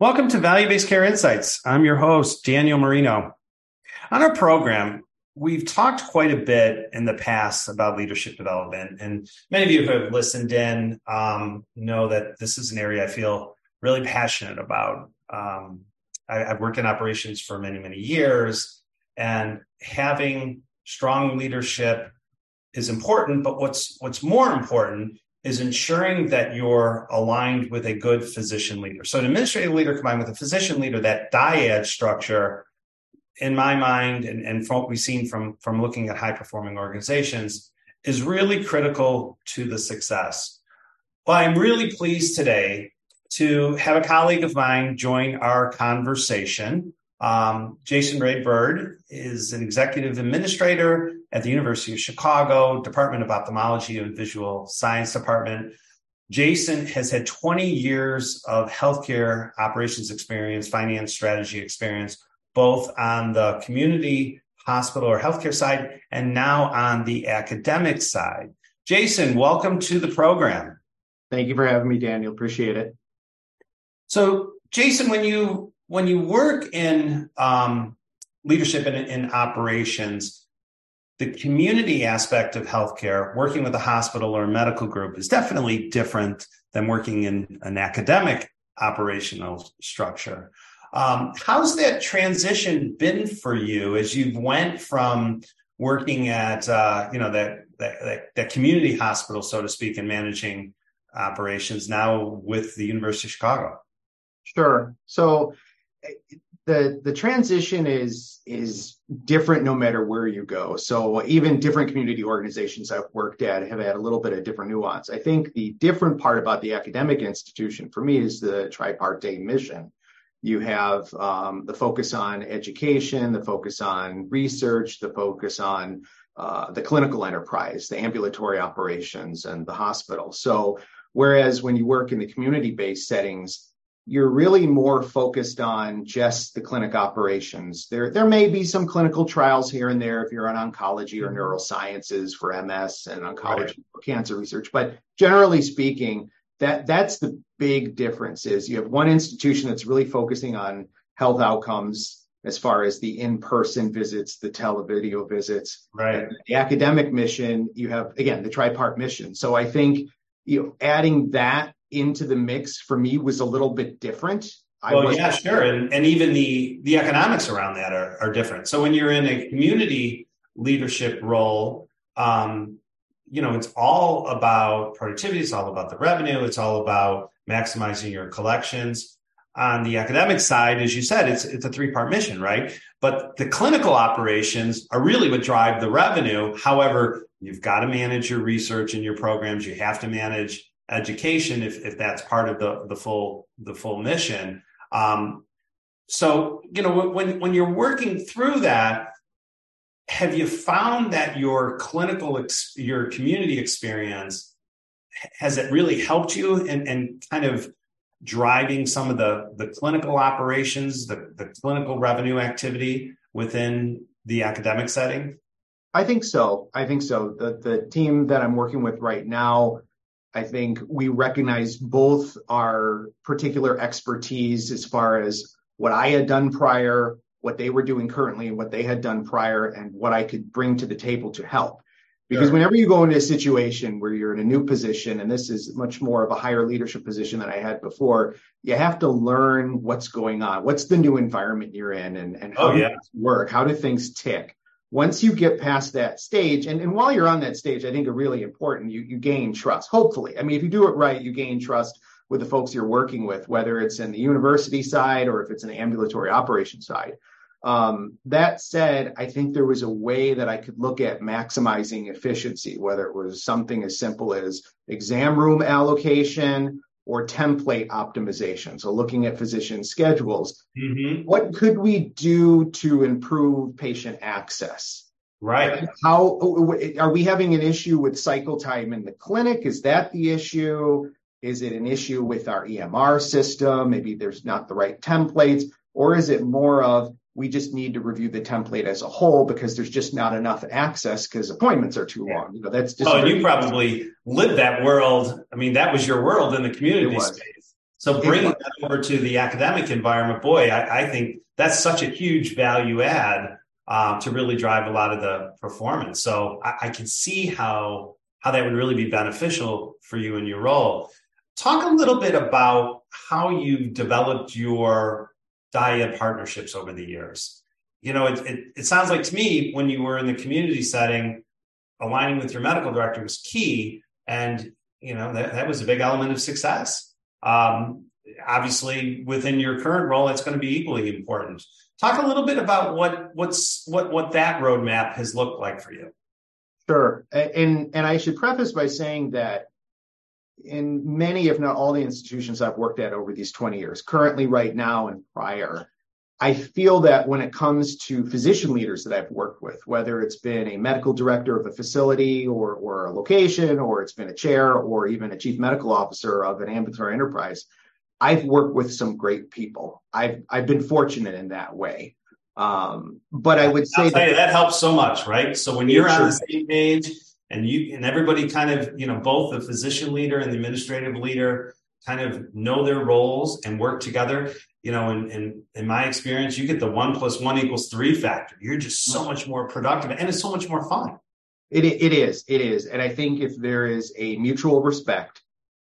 Welcome to Value Based Care Insights. I'm your host, Daniel Marino. On our program, we've talked quite a bit in the past about leadership development, and many of you who have listened in um, know that this is an area I feel really passionate about. Um, I, I've worked in operations for many, many years, and having strong leadership is important. But what's what's more important is ensuring that you're aligned with a good physician leader. So an administrative leader combined with a physician leader, that dyad structure, in my mind, and, and from what we've seen from, from looking at high performing organizations, is really critical to the success. Well, I'm really pleased today to have a colleague of mine join our conversation. Um, Jason Raidbard is an executive administrator at the University of Chicago, Department of Ophthalmology and Visual Science Department. Jason has had 20 years of healthcare operations experience, finance strategy experience, both on the community hospital or healthcare side and now on the academic side. Jason, welcome to the program. Thank you for having me, Daniel. Appreciate it. So, Jason, when you when you work in um, leadership and in operations, the community aspect of healthcare, working with a hospital or a medical group, is definitely different than working in an academic operational structure. Um, how's that transition been for you as you've went from working at uh, you know that, that that community hospital, so to speak, and managing operations now with the University of Chicago? Sure. So the the transition is is different no matter where you go. So even different community organizations I've worked at have had a little bit of different nuance. I think the different part about the academic institution for me is the tripartite mission. You have um, the focus on education, the focus on research, the focus on uh, the clinical enterprise, the ambulatory operations, and the hospital. So whereas when you work in the community-based settings, you're really more focused on just the clinic operations. There, there may be some clinical trials here and there if you're on oncology or mm-hmm. neurosciences for MS and oncology right. for cancer research. But generally speaking, that that's the big difference is you have one institution that's really focusing on health outcomes as far as the in-person visits, the televideo visits. Right. And the academic mission, you have again the tripart mission. So I think you know adding that into the mix for me was a little bit different. I Well, yeah, sure, and and even the the economics around that are are different. So when you're in a community leadership role, um, you know, it's all about productivity. It's all about the revenue. It's all about maximizing your collections. On the academic side, as you said, it's it's a three part mission, right? But the clinical operations are really what drive the revenue. However, you've got to manage your research and your programs. You have to manage education if, if that's part of the, the full the full mission. Um, so you know when when you're working through that, have you found that your clinical ex- your community experience has it really helped you in, in kind of driving some of the the clinical operations, the the clinical revenue activity within the academic setting? I think so. I think so. The the team that I'm working with right now I think we recognize both our particular expertise as far as what I had done prior, what they were doing currently, and what they had done prior, and what I could bring to the table to help. Because sure. whenever you go into a situation where you're in a new position, and this is much more of a higher leadership position than I had before, you have to learn what's going on. What's the new environment you're in, and, and oh, how oh, yeah. does work? How do things tick? Once you get past that stage, and, while you're on that stage, I think are really important, you, you gain trust, hopefully. I mean, if you do it right, you gain trust with the folks you're working with, whether it's in the university side or if it's an ambulatory operation side. Um, that said, I think there was a way that I could look at maximizing efficiency, whether it was something as simple as exam room allocation or template optimization. So looking at physician schedules, mm-hmm. what could we do to improve patient access? Right. How are we having an issue with cycle time in the clinic? Is that the issue? Is it an issue with our EMR system? Maybe there's not the right templates, or is it more of we just need to review the template as a whole because there's just not enough access because appointments are too long. You know, that's just. Oh, you probably lived that world. I mean, that was your world in the community space. So bringing that over to the academic environment, boy, I, I think that's such a huge value add um, to really drive a lot of the performance. So I, I can see how how that would really be beneficial for you in your role. Talk a little bit about how you've developed your dyad partnerships over the years. You know, it, it, it sounds like to me when you were in the community setting, aligning with your medical director was key. And, you know, that, that was a big element of success. Um, obviously, within your current role, it's going to be equally important. Talk a little bit about what what's what what that roadmap has looked like for you. Sure, and and I should preface by saying that in many, if not all, the institutions I've worked at over these 20 years, currently, right now, and prior, I feel that when it comes to physician leaders that I've worked with, whether it's been a medical director of a facility or, or a location, or it's been a chair or even a chief medical officer of an ambulatory enterprise, I've worked with some great people. I've I've been fortunate in that way. Um, but I would say that, that, helps so much, right? So when you're on the same page and you and everybody kind of, you know, both the physician leader and the administrative leader kind of know their roles and work together, you know, in, in, in my experience, you get the one plus one equals three factor. You're just so mm-hmm. much more productive and it's so much more fun. It, it is. It is. And I think if there is a mutual respect,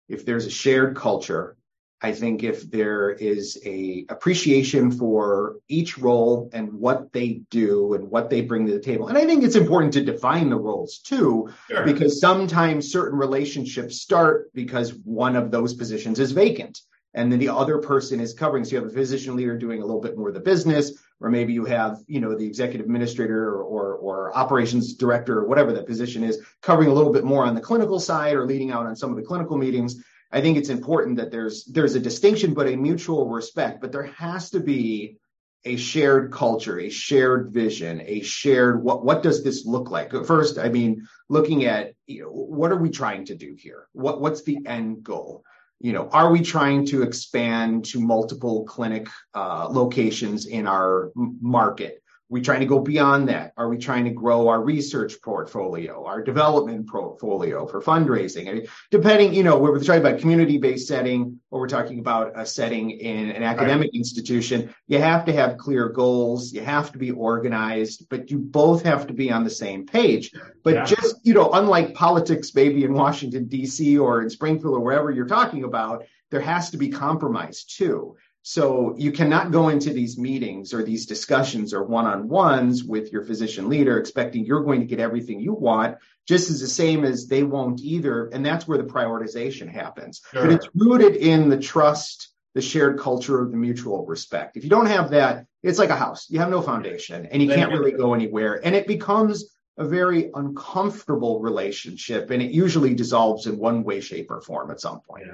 if there's a shared culture, I think if there is a appreciation for each role and what they do and what they bring to the table. And I think it's important to define the roles too, sure. because sometimes certain relationships start because one of those positions is vacant and then the other person is covering. So you have a physician leader doing a little bit more of the business, or maybe you have, you know, the executive administrator or, or, or operations director or whatever that position is covering a little bit more on the clinical side or leading out on some of the clinical meetings. I think it's important that there's there's a distinction, but a mutual respect. But there has to be a shared culture, a shared vision, a shared what what does this look like? First, I mean, looking at you know, what are we trying to do here? What what's the end goal? You know, are we trying to expand to multiple clinic uh, locations in our market? We trying to go beyond that? Are we trying to grow our research portfolio, our development portfolio for fundraising? I mean, depending, you know, we're talking about community-based setting or we're talking about a setting in an academic right. institution, you have to have clear goals, you have to be organized, but you both have to be on the same page. But yeah. just, you know, unlike politics maybe in Washington, D.C. or in Springfield or wherever you're talking about, there has to be compromise too. So you cannot go into these meetings or these discussions or one-on-ones with your physician leader expecting you're going to get everything you want, just as the same as they won't either. And that's where the prioritization happens. Sure. But it's rooted in the trust, the shared culture of the mutual respect. If you don't have that, it's like a house. You have no foundation and you can't really go anywhere. And it becomes a very uncomfortable relationship and it usually dissolves in one way, shape, or form at some point.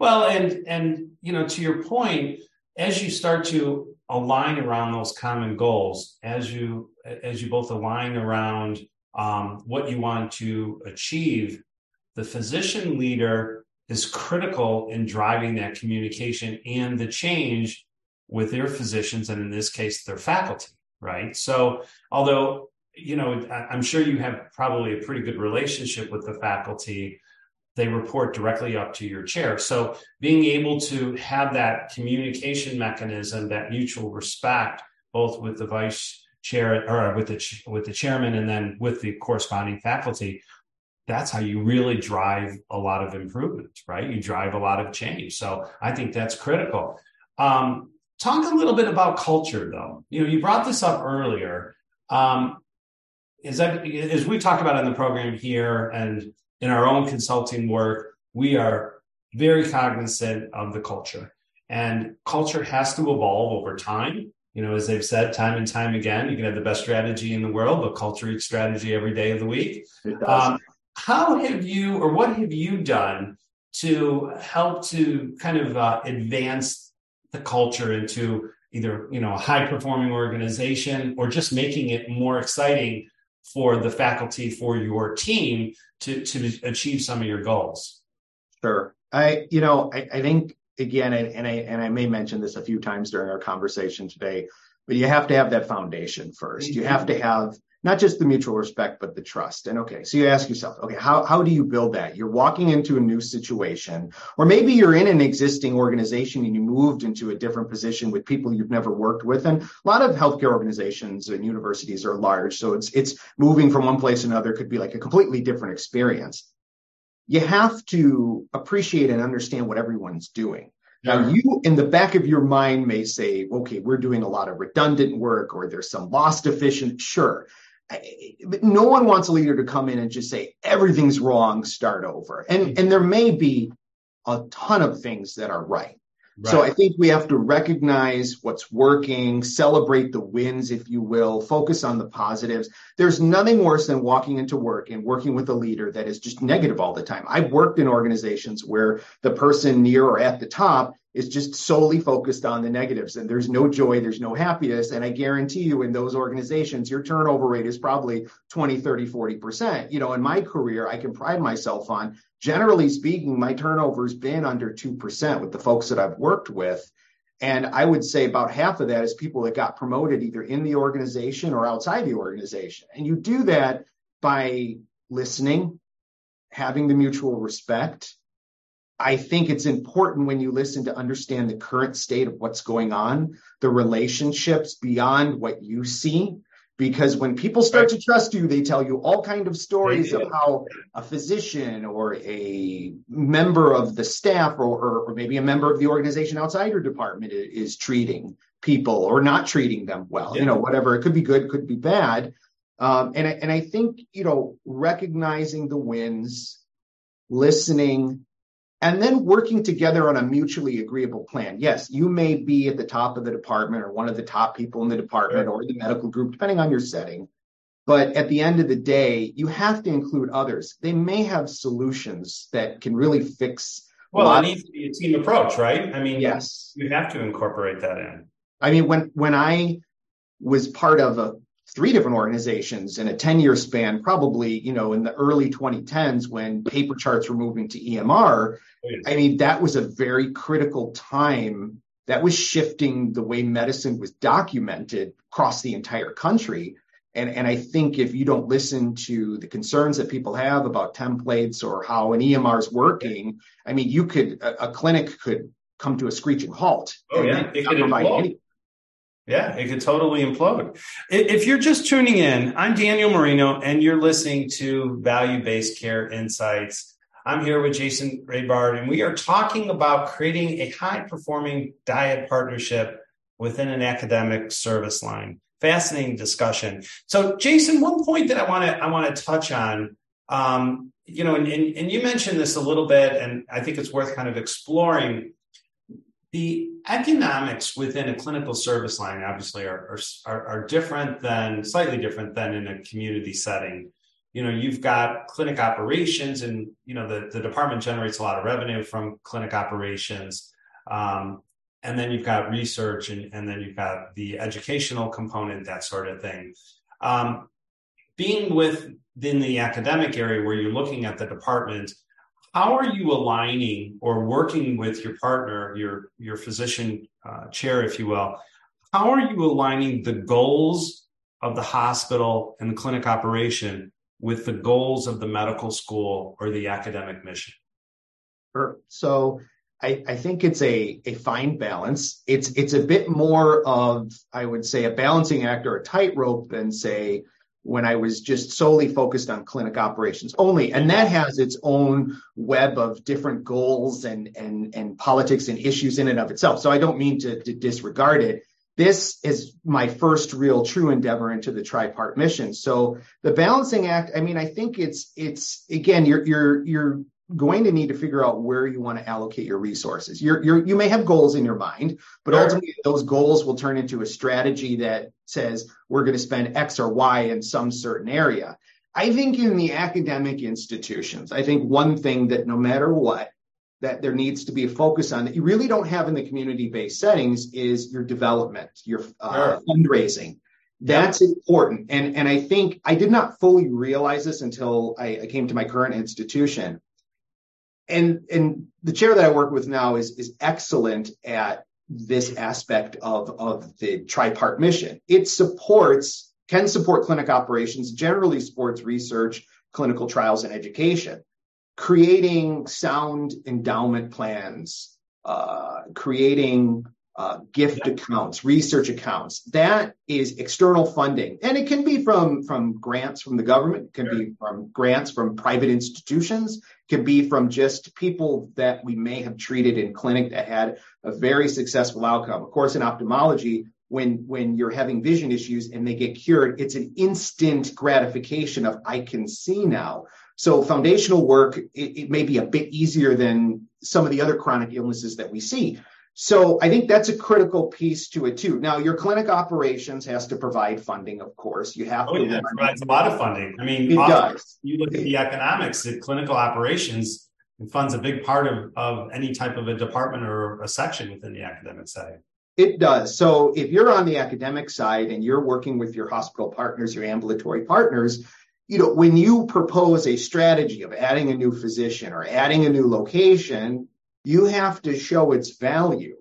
Well, and and you know, to your point, as you start to align around those common goals, as you as you both align around um, what you want to achieve, the physician leader is critical in driving that communication and the change with their physicians, and in this case, their faculty. Right. So, although you know, I'm sure you have probably a pretty good relationship with the faculty they report directly up to your chair. So being able to have that communication mechanism, that mutual respect, both with the vice chair or with the with the chairman and then with the corresponding faculty, that's how you really drive a lot of improvement, right? You drive a lot of change. So I think that's critical. Um, talk a little bit about culture, though. You know, you brought this up earlier. Um, is that as we talked about in the program here, and in our own consulting work, we are very cognizant of the culture. And culture has to evolve over time. You know, as they've said time and time again, you can have the best strategy in the world, but culture eats strategy every day of the week. Um, how have you, or what have you done to help to kind of uh, advance the culture into either you know a high performing organization or just making it more exciting for the faculty for your team to to achieve some of your goals. Sure. I you know i, I think again and, and i and i may mention this a few times during our conversation today but you have to have that foundation first. You have to mm-hmm. have not just the mutual respect, but the trust. And okay, so you ask yourself, okay, how, how do you build that? You're walking into a new situation, or maybe you're in an existing organization and you moved into a different position with people you've never worked with. And a lot of healthcare organizations and universities are large. So it's, it's moving from one place to another could be like a completely different experience. You have to appreciate and understand what everyone's doing. Now, you in the back of your mind may say, okay, we're doing a lot of redundant work or there's some lost efficient. Sure no one wants a leader to come in and just say everything's wrong, start over. And mm-hmm. and there may be a ton of things that are right. Right. So I think we have to recognize what's working, celebrate the wins, if you will, focus on the positives. There's nothing worse than walking into work and working with a leader that is just negative all the time. I've worked in organizations where the person near or at the top is just solely focused on the negatives and there's no joy, there's no happiness. And I guarantee you in those organizations, your turnover rate is probably 20, 30, 40%. You know, in my career, I can pride myself on generally speaking, my turnover's been under 2% with the folks that I've worked with. And I would say about half of that is people that got promoted either in the organization or outside the organization. And you do that by listening, having the mutual respect, I think it's important when you listen to understand the current state of what's going on, the relationships beyond what you see. Because when people start to trust you, they tell you all kind of stories of how a physician or a member of the staff or, or, or maybe a member of the organization outside your department is treating people or not treating them well, yeah. you know, whatever. It could be good, could be bad. Um, and, I, and I think, you know, recognizing the wins, listening, and then working together on a mutually agreeable plan. Yes, you may be at the top of the department or one of the top people in the department or the medical group, depending on your setting. But at the end of the day, you have to include others. They may have solutions that can really fix. Well, it needs to be a team approach, right? I mean, yes, you have to incorporate that in. I mean, when when I was part of a three different organizations in a 10 year span, probably, you know, in the early 2010s when paper charts were moving to EMR. I mean, that was a very critical time that was shifting the way medicine was documented across the entire country. And, and I think if you don't listen to the concerns that people have about templates or how an EMR is working, I mean, you could, a, a clinic could come to a screeching halt. Oh, yeah. It could provide yeah, it could totally implode. If you're just tuning in, I'm Daniel Marino, and you're listening to Value Based Care Insights. I'm here with Jason Raidbard, and we are talking about creating a high performing dyad partnership within an academic service line. Fascinating discussion. So, Jason, one point that I want to I want to touch on, um, you know, and, and, and you mentioned this a little bit, and I think it's worth kind of exploring the economics within a clinical service line obviously are, are, are different than slightly different than in a community setting. You know you've got clinic operations and you know the, the department generates a lot of revenue from clinic operations um, and then you've got research and, and then you've got the educational component that sort of thing. Um, being within the academic area where you're looking at the department how are you aligning or working with your partner, your your physician uh, chair, if you will? How are you aligning the goals of the hospital and the clinic operation with the goals of the medical school or the academic mission? Sure. So I, I, think it's a, a fine balance. It's it's a bit more of, I would say, a balancing act or a tightrope than say when I was just solely focused on clinic operations only. And that has its own web of different goals and, and, and politics and issues in and of itself. So I don't mean to, to disregard it. This is my first real true endeavor into the tripart mission. So the balancing act, I mean, I think it's, it's again, you're, you're, you're going to need to figure out where you want to allocate your resources. You're, you're, you may have goals in your mind, but ultimately those goals will turn into a strategy that says we're going to spend X or Y in some certain area. I think in the academic institutions, I think one thing that no matter what, that there needs to be a focus on that you really don't have in the community-based settings is your development, your uh, fundraising. That's important. And, and I think I did not fully realize this until I, I came to my current institution and and the chair that I work with now is is excellent at this aspect of of the tripart mission. It supports can support clinic operations, generally sports research, clinical trials, and education. Creating sound endowment plans, uh, creating uh, gift accounts, research accounts. That is external funding, and it can be from from grants from the government, it can sure. be from grants from private institutions, it can be from just people that we may have treated in clinic that had a very successful outcome. Of course, in ophthalmology, when when you're having vision issues and they get cured, it's an instant gratification of I can see now. So foundational work, it, it may be a bit easier than some of the other chronic illnesses that we see. So I think that's a critical piece to it too. Now, your clinic operations has to provide funding, of course. You have oh, to. Yeah, it provides a lot of funding. I mean, it does. You look at the economics, the clinical operations funds a big part of, of any type of a department or a section within the academic setting. It does. So if you're on the academic side and you're working with your hospital partners, your ambulatory partners, you know, when you propose a strategy of adding a new physician or adding a new location, you have to show its value,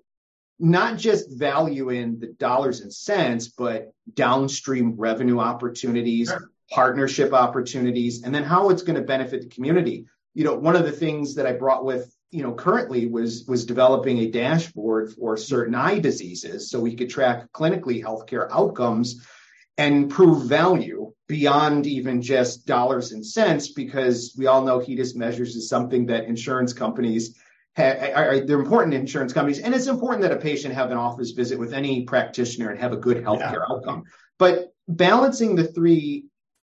not just value in the dollars and cents, but downstream revenue opportunities, sure. partnership opportunities, and then how it's going to benefit the community. You know, one of the things that I brought with, you know, currently was was developing a dashboard for certain eye diseases so we could track clinically healthcare outcomes and prove value beyond even just dollars and cents because we all know HEDIS measures is something that insurance companies they're important insurance companies, and it's important that a patient have an office visit with any practitioner and have a good healthcare yeah. outcome. But balancing the three,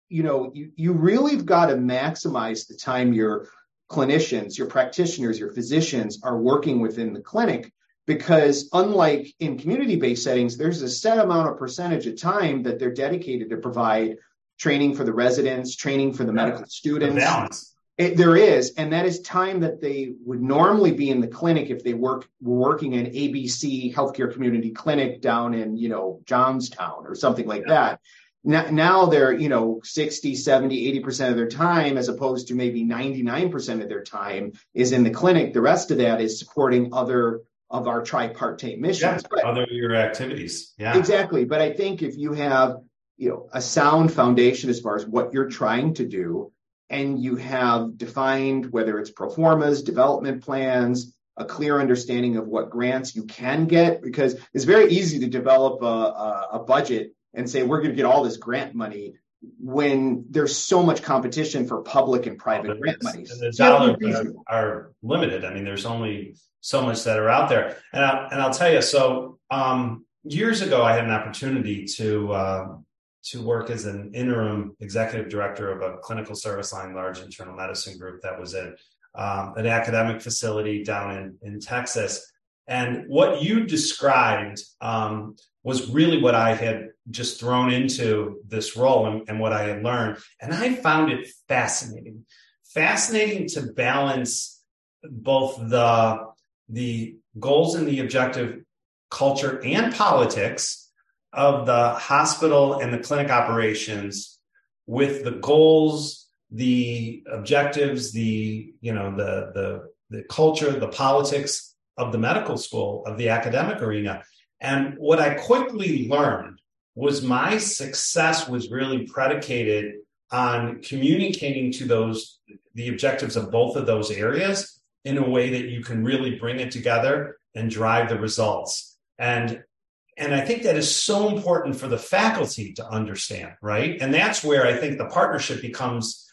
you know, you, you really have got to maximize the time your clinicians, your practitioners, your physicians are working within the clinic. Because unlike in community-based settings, there's a set amount of percentage of time that they're dedicated to provide training for the residents, training for the yeah. medical students. The balance it, there is, and that is time that they would normally be in the clinic if they work were working in ABC Healthcare Community Clinic down in you know Johnstown or something like yeah. that. Now, now they're you know 60, 70, 80% of their time as opposed to maybe 99% of their time is in the clinic. The rest of that is supporting other of our tripartite missions. Yeah, but, other your activities. Yeah. Exactly. But I think if you have you know a sound foundation as far as what you're trying to do and you have defined whether it's pro formas, development plans, a clear understanding of what grants you can get, because it's very easy to develop a, a, budget and say we're going to get all this grant money when there's so much competition for public and private well, grant money. the dollars are, are, limited. I mean, there's only so much that are out there. And, I, and I'll tell you, so um, years ago, I had an opportunity to uh, to work as an interim executive director of a clinical service line large internal medicine group that was at um, an academic facility down in, in Texas. And what you described um, was really what I had just thrown into this role and, and what I had learned. And I found it fascinating, fascinating to balance both the, the goals and the objective culture and politics of the hospital and the clinic operations with the goals, the objectives, the you know the the the culture, the politics of the medical school, of the academic arena. And what I quickly learned was my success was really predicated on communicating to those the objectives of both of those areas in a way that you can really bring it together and drive the results. And and I think that is so important for the faculty to understand, right? And that's where I think the partnership becomes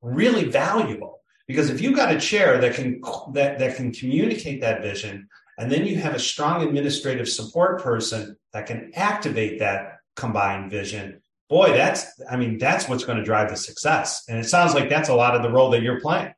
really valuable because if you've got a chair that can that, that can communicate that vision, and then you have a strong administrative support person that can activate that combined vision, boy, that's I mean, that's what's going to drive the success. And it sounds like that's a lot of the role that you're playing.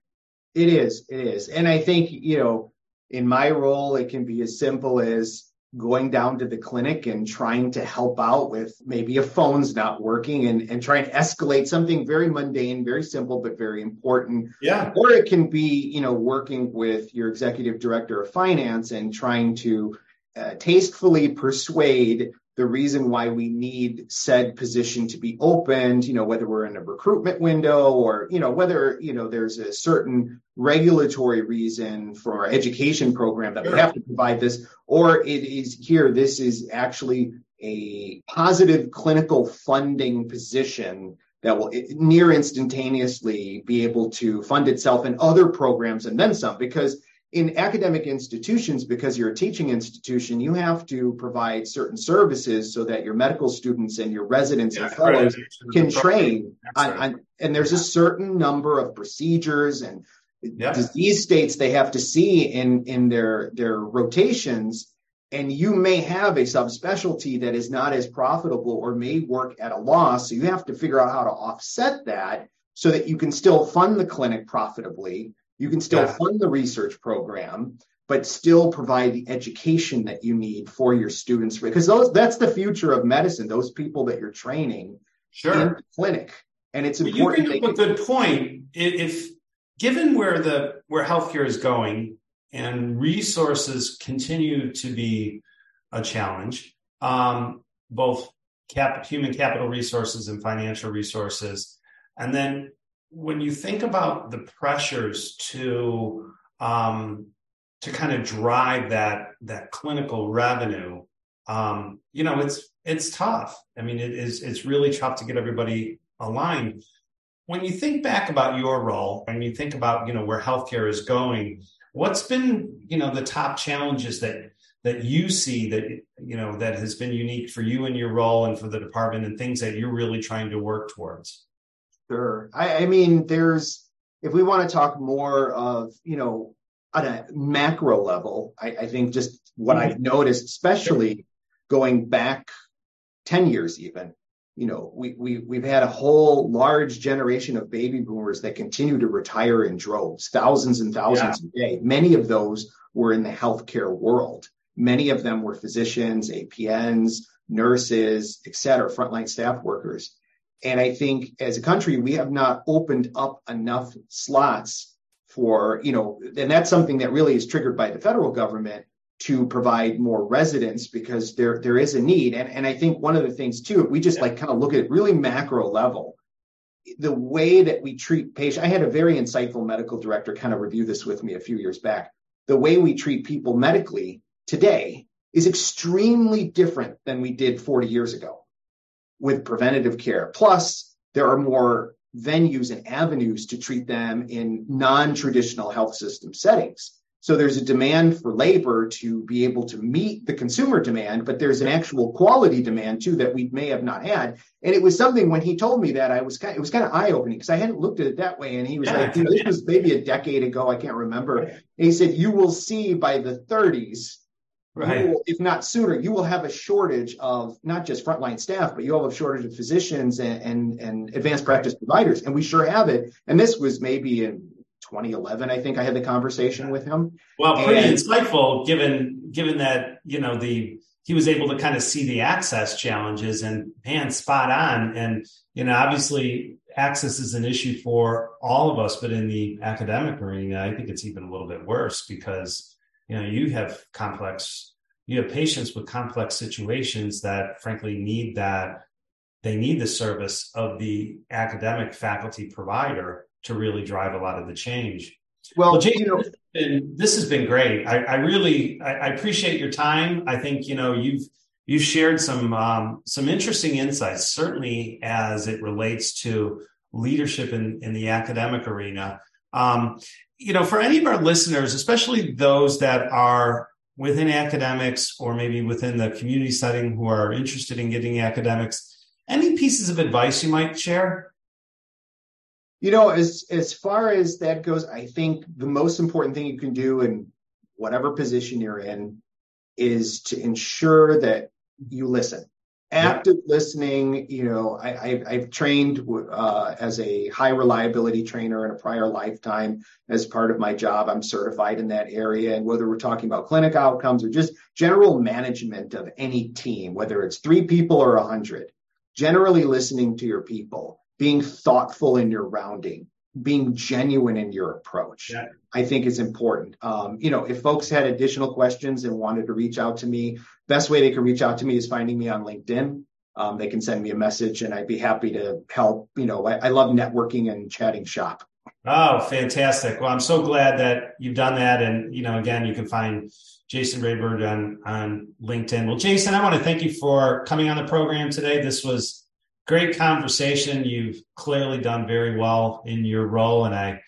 It is, it is. And I think, you know, in my role, it can be as simple as going down to the clinic and trying to help out with maybe a phone's not working and, and trying to escalate something very mundane, very simple, but very important. Yeah. Or it can be, you know, working with your executive director of finance and trying to uh, tastefully persuade the reason why we need said position to be opened, you know, whether we're in a recruitment window or, you know, whether, you know, there's a certain regulatory reason for our education program that we have to provide this, or it is here, this is actually a positive clinical funding position that will near instantaneously be able to fund itself in other programs and then some because in academic institutions because you're a teaching institution you have to provide certain services so that your medical students and your residents yeah, and fellows right. can train on, on, and there's a certain number of procedures and yeah. disease states they have to see in in their their rotations and you may have a subspecialty that is not as profitable or may work at a loss. So you have to figure out how to offset that so that you can still fund the clinic profitably. You can still yeah. fund the research program, but still provide the education that you need for your students because those that's the future of medicine. Those people that you're training sure. in the clinic, and it's important. You bring up a good point. If given where the where healthcare is going, and resources continue to be a challenge, um, both cap- human capital resources and financial resources. And then when you think about the pressures to um, to kind of drive that that clinical revenue, um, you know, it's it's tough. I mean, it is it's really tough to get everybody aligned. When you think back about your role and you think about you know where healthcare is going, What's been, you know, the top challenges that that you see that you know that has been unique for you and your role and for the department and things that you're really trying to work towards? Sure. I, I mean, there's if we want to talk more of, you know, on a macro level, I, I think just what mm-hmm. I've noticed, especially going back 10 years even, you know, we, we, we've had a whole large generation of baby boomers that continue to retire in droves, thousands and thousands yeah. a day. Many of those were in the healthcare world. Many of them were physicians, APNs, nurses, et cetera, frontline staff workers. And I think as a country, we have not opened up enough slots for, you know, and that's something that really is triggered by the federal government to provide more residents because there there is a need. And and I think one of the things too, if we just like kind of look at it really macro level, the way that we treat patients. I had a very insightful medical director kind of review this with me a few years back. The way we treat people medically today is extremely different than we did 40 years ago with preventative care. Plus, there are more venues and avenues to treat them in non-traditional health system settings. So there's a demand for labor to be able to meet the consumer demand, but there's an actual quality demand too that we may have not had. And it was something when he told me that I was kind of, it was kind of eye opening because I hadn't looked at it that way. And he was yeah, like, this was maybe a decade ago. I can't remember. And he said, you will see by the 30s, right. Will, if not sooner, you will have a shortage of not just frontline staff, but you'll have a shortage of physicians and, and, and advanced practice providers. And we sure have it. And this was maybe in 2011, I think I had the conversation with him. Well, pretty and, insightful given given that you know the he was able to kind of see the access challenges and man, spot on. And you know, obviously, access is an issue for all of us, but in the academic arena, I think it's even a little bit worse because you know you have complex you have patients with complex situations that frankly need that they need the service of the academic faculty provider to really drive a lot of the change. Well, well Jason, you know, this has been great. I, I really I, I, appreciate your time. I think you know you've you've shared some um, some interesting insights, certainly as it relates to leadership in in the academic arena. Um, you know, for any of our listeners, especially those that are within academics or maybe within the community setting who are interested in getting academics, any pieces of advice you might share? You know, as as far as that goes, I think the most important thing you can do in whatever position you're in is to ensure that you listen. Active listening, you know, I, have trained uh, as a high reliability trainer in a prior lifetime as part of my job. I'm certified in that area. And whether we're talking about clinic outcomes or just general management of any team, whether it's three people or a hundred, generally listening to your people being thoughtful in your rounding, being genuine in your approach, yeah. I think is important. Um, you know, if folks had additional questions and wanted to reach out to me, best way they can reach out to me is finding me on LinkedIn. Um, they can send me a message and I'd be happy to help. You know, I, I love networking and chatting shop. Oh, fantastic. Well, I'm so glad that you've done that. And, you know, again, you can find Jason Raidbard on, on LinkedIn. Well, Jason, I want to thank you for coming on the program today. This was great conversation. You've clearly done very well in your role, and I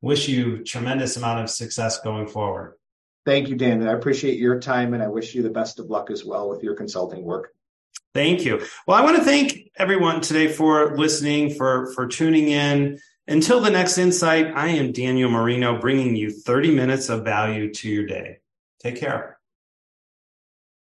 wish you tremendous amount of success going forward. Thank you, Dan. I appreciate your time, and I wish you the best of luck as well with your consulting work. Thank you. Well, I want to thank everyone today for listening, for for tuning in. Until the next insight, I am Daniel Marino bringing you 30 minutes of value to your day. Take care.